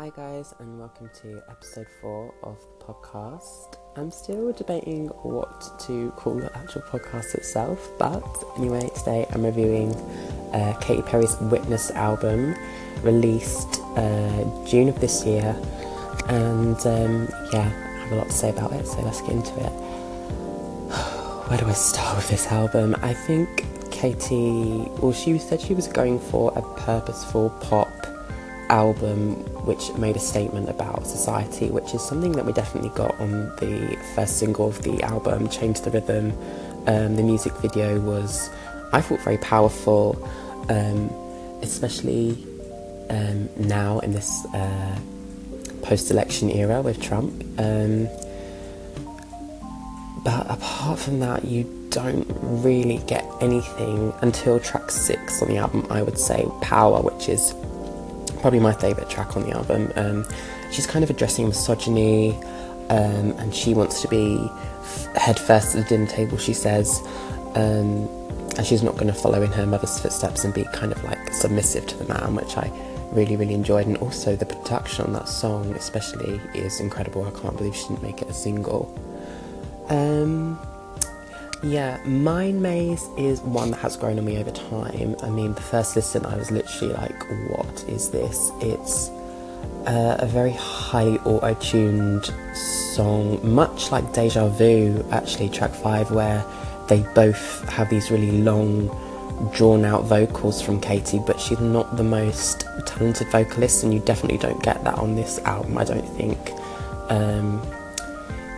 Hi, guys, and welcome to episode four of the podcast. I'm still debating what to call the actual podcast itself, but anyway, today I'm reviewing uh, Katy Perry's Witness album, released uh, June of this year, and um, yeah, I have a lot to say about it, so let's get into it. Where do I start with this album? I think Katy, well, she said she was going for a purposeful pop album which made a statement about society, which is something that we definitely got on the first single of the album, Change the Rhythm. Um, the music video was, I thought, very powerful, um, especially um, now in this uh, post election era with Trump. Um, but apart from that, you don't really get anything until track six on the album, I would say, Power, which is probably my favourite track on the album. Um, she's kind of addressing misogyny, um, and she wants to be f- head first at the dinner table, she says, um, and she's not going to follow in her mother's footsteps and be kind of like submissive to the man, which I really, really enjoyed. And also, the production on that song, especially, is incredible. I can't believe she didn't make it a single. Um, yeah, Mind Maze is one that has grown on me over time. I mean, the first listen, I was literally like, what is this? It's uh, a very highly auto tuned song, much like Deja Vu, actually, track five, where they both have these really long, drawn out vocals from Katy, but she's not the most talented vocalist, and you definitely don't get that on this album, I don't think. Um,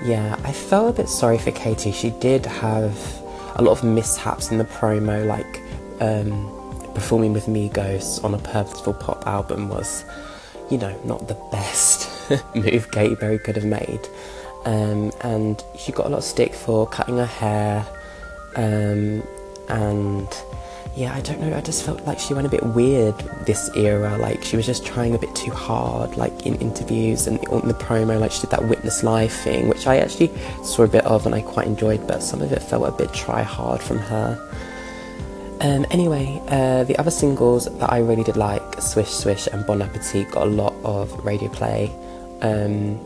yeah, I felt a bit sorry for Katy. She did have a lot of mishaps in the promo, like um, performing with Migos on a purposeful pop album was, you know, not the best move Katy Perry could have made. Um, and she got a lot of stick for cutting her hair um, and yeah, I don't know. I just felt like she went a bit weird this era. Like she was just trying a bit too hard, like in interviews and in the promo. Like she did that witness live thing, which I actually saw a bit of and I quite enjoyed, but some of it felt a bit try hard from her. Um, anyway, uh, the other singles that I really did like, Swish Swish and Bon Appetit, got a lot of radio play. Um,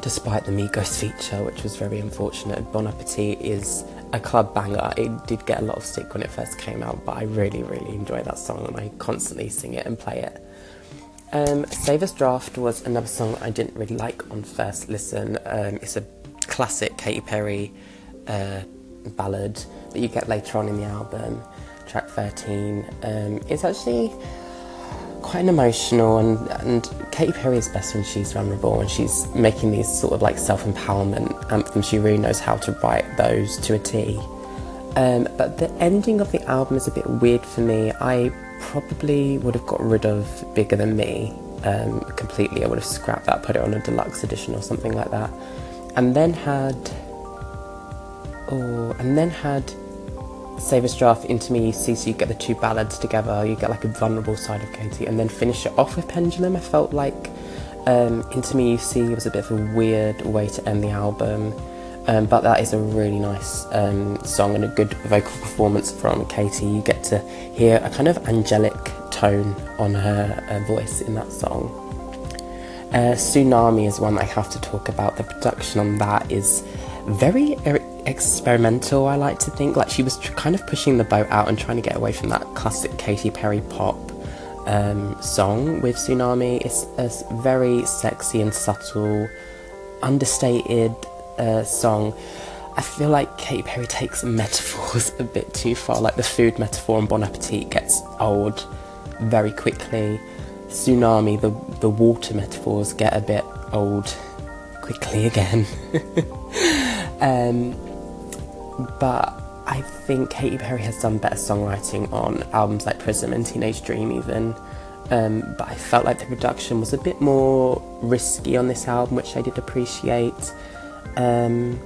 despite the Migos feature, which was very unfortunate. Bon Appetit is a club banger. It did get a lot of stick when it first came out, but I really, really enjoy that song and I constantly sing it and play it. Um, Save as Draft was another song I didn't really like on first listen. Um, it's a classic Katy Perry uh, ballad that you get later on in the album, track 13. Um, it's actually quite an emotional and, and Katy Perry is best when she's vulnerable and she's making these sort of like self-empowerment anthems. She really knows how to write those to a T. Um, but the ending of the album is a bit weird for me. I probably would have got rid of Bigger Than Me um, completely. I would have scrapped that, put it on a deluxe edition or something like that. And then had... Oh, and then had Save as Draft into me, see, so you get the two ballads together, you get like a vulnerable side of Katy, and then finish it off with Pendulum. I felt like um, Into Me You See was a bit of a weird way to end the album, um, but that is a really nice um, song and a good vocal performance from Katy. You get to hear a kind of angelic tone on her uh, voice in that song. Uh, Tsunami is one I have to talk about. The production on that is very er- experimental, I like to think. Like she was tr- kind of pushing the boat out and trying to get away from that classic Katy Perry pop um, song with Tsunami. It's a very sexy and subtle, understated uh, song. I feel like Katy Perry takes metaphors a bit too far. Like the food metaphor in Bon Appetit gets old very quickly. Tsunami, the the water metaphors get a bit old quickly again. um, but I think Katy Perry has done better songwriting on albums like Prism and Teenage Dream, even. Um, but I felt like the production was a bit more risky on this album, which I did appreciate. Um,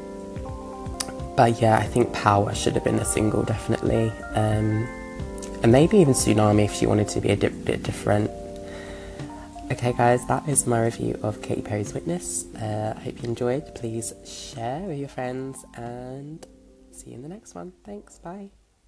but yeah, I think Power should have been a single, definitely. Um, and maybe even Tsunami if she wanted to be a di- bit different. Okay, guys, that is my review of Katy Perry's Witness. Uh, I hope you enjoyed. Please share with your friends and see you in the next one. Thanks, bye.